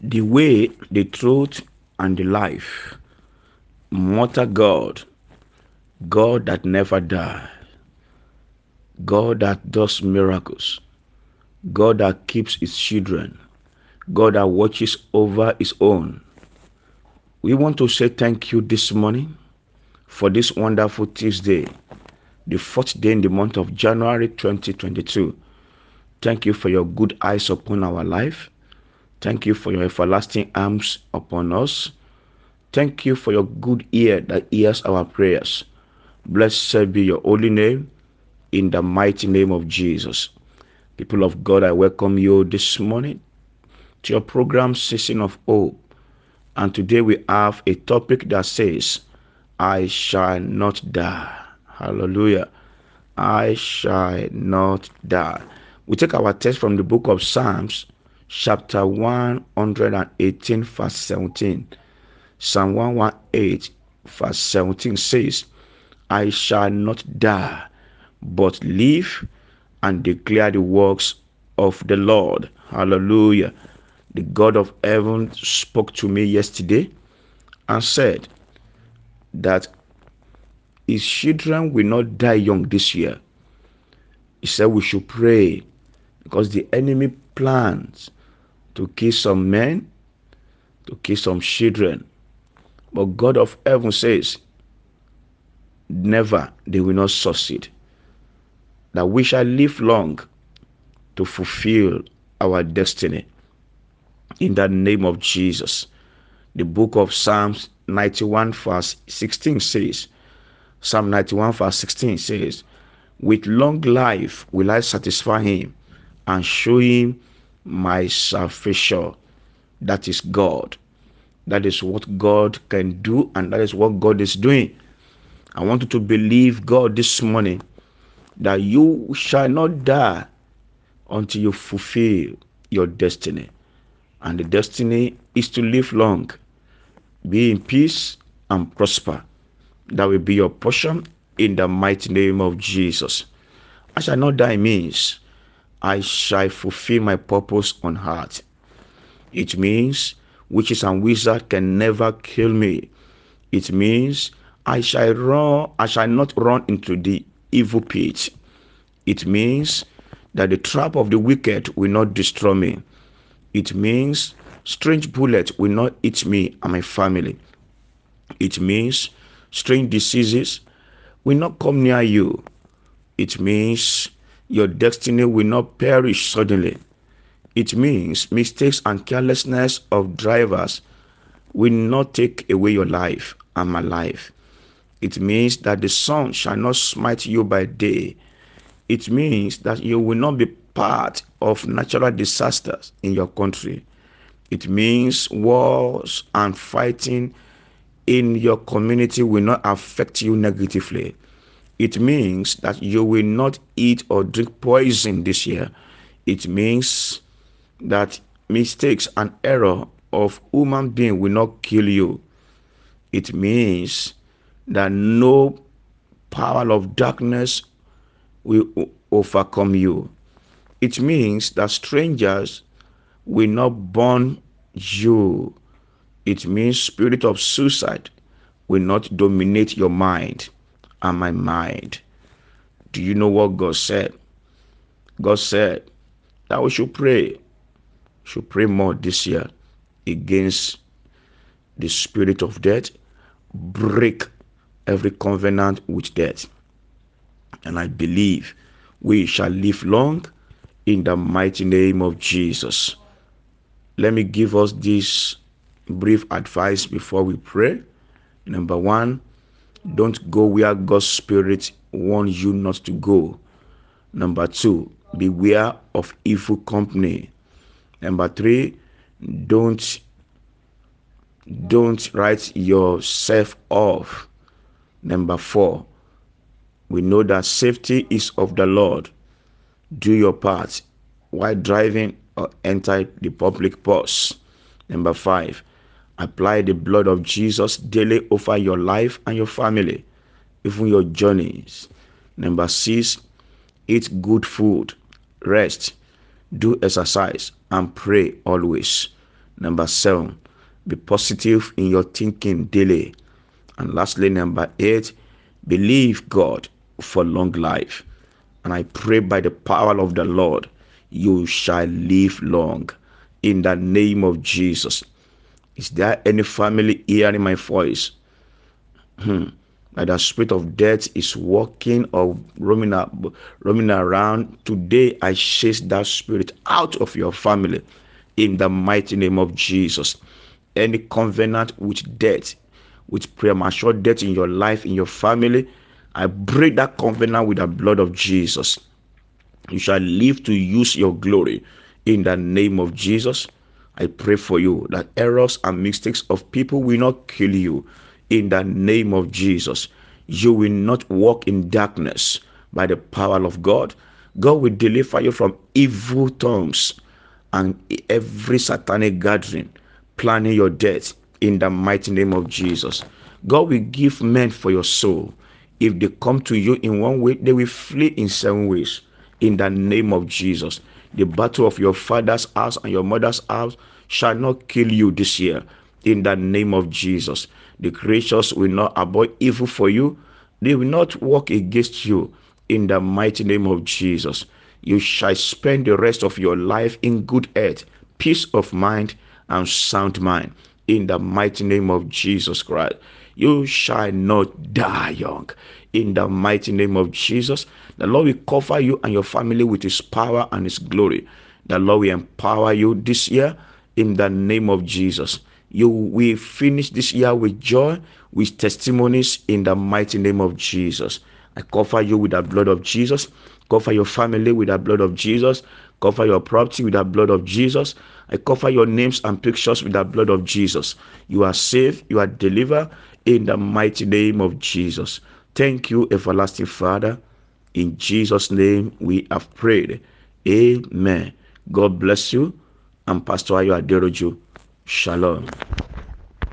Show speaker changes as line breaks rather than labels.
the way, the truth, and the life. Mother God, God that never dies, God that does miracles, God that keeps his children, God that watches over his own. We want to say thank you this morning for this wonderful Tuesday, the fourth day in the month of January 2022. Thank you for your good eyes upon our life. Thank you for your everlasting arms upon us. Thank you for your good ear that hears our prayers. Blessed be your holy name in the mighty name of Jesus. People of God, I welcome you this morning to your program Season of Hope. And today we have a topic that says, I shall not die. Hallelujah. I shall not die. We take our text from the book of Psalms, chapter 118, verse 17. Psalm 118, verse 17 says, I shall not die, but live and declare the works of the Lord. Hallelujah. The God of heaven spoke to me yesterday and said that his children will not die young this year. He said we should pray because the enemy plans to kill some men, to kill some children. But God of heaven says, never they will not succeed. That we shall live long to fulfill our destiny. In the name of Jesus. The book of Psalms 91 verse 16 says, Psalm 91 verse 16 says, With long life will I satisfy him and show him my salvation. That is God. That is what God can do, and that is what God is doing. I want you to believe God this morning that you shall not die until you fulfill your destiny. And the destiny is to live long, be in peace, and prosper. That will be your portion in the mighty name of Jesus. I shall not die means I shall fulfill my purpose on earth. It means witches and wizards can never kill me. It means I shall run, I shall not run into the evil pit. It means that the trap of the wicked will not destroy me. It means strange bullets will not eat me and my family. It means strange diseases will not come near you. It means your destiny will not perish suddenly. It means mistakes and carelessness of drivers will not take away your life and my life. It means that the sun shall not smite you by day. It means that you will not be part of natural disasters in your country. It means wars and fighting in your community will not affect you negatively. It means that you will not eat or drink poison this year. It means that mistakes and error of human being will not kill you. It means that no power of darkness will overcome you. It means that strangers will not burn you. It means spirit of suicide will not dominate your mind and my mind. Do you know what God said? God said that we should pray, should pray more this year against the spirit of death, break every covenant with death. And I believe we shall live long in the mighty name of Jesus. Let me give us this brief advice before we pray. Number one, don't go where God's Spirit warns you not to go. Number two, beware of evil company. Number three, don't don't write yourself off. Number four, we know that safety is of the Lord. Do your part while driving or enter the public bus. Number five, apply the blood of Jesus daily over your life and your family, even your journeys. Number six, eat good food, rest, do exercise, and pray always. Number seven, be positive in your thinking daily. And lastly, number eight, believe God for long life. And I pray by the power of the Lord, you shall live long. In the name of Jesus. Is there any family hearing my voice? Hmm. That spirit of death is walking or roaming, roaming around. Today, I chase that spirit out of your family in the mighty name of Jesus. Any covenant with death, with premature death in your life, in your family, I break that covenant with the blood of Jesus. You shall live to use your glory in the name of Jesus. I pray for you that errors and mistakes of people will not kill you in the name of Jesus. You will not walk in darkness by the power of God. God will deliver you from evil tongues and every satanic gathering planning your death in the mighty name of Jesus. God will give men for your soul if they come to you in one way, they will flee in seven ways. In the name of Jesus. The battle of your father's house and your mother's house shall not kill you this year. In the name of Jesus. The creatures will not avoid evil for you. They will not walk against you. In the mighty name of Jesus. You shall spend the rest of your life in good health, peace of mind, and sound mind. In the mighty name of Jesus Christ. You shall not die young. In the mighty name of Jesus, the Lord will cover you and your family with His power and His glory. The Lord will empower you this year in the name of Jesus. You will finish this year with joy, with testimonies in the mighty name of Jesus. I cover you with the blood of Jesus. Cover your family with the blood of Jesus. Cover your property with the blood of Jesus. I cover your names and pictures with the blood of Jesus. You are saved. You are delivered in the mighty name of Jesus. Thank you, everlasting Father. In Jesus' name we have prayed. Amen. God bless you. I'm Pastor Ayo Aderoju. Shalom.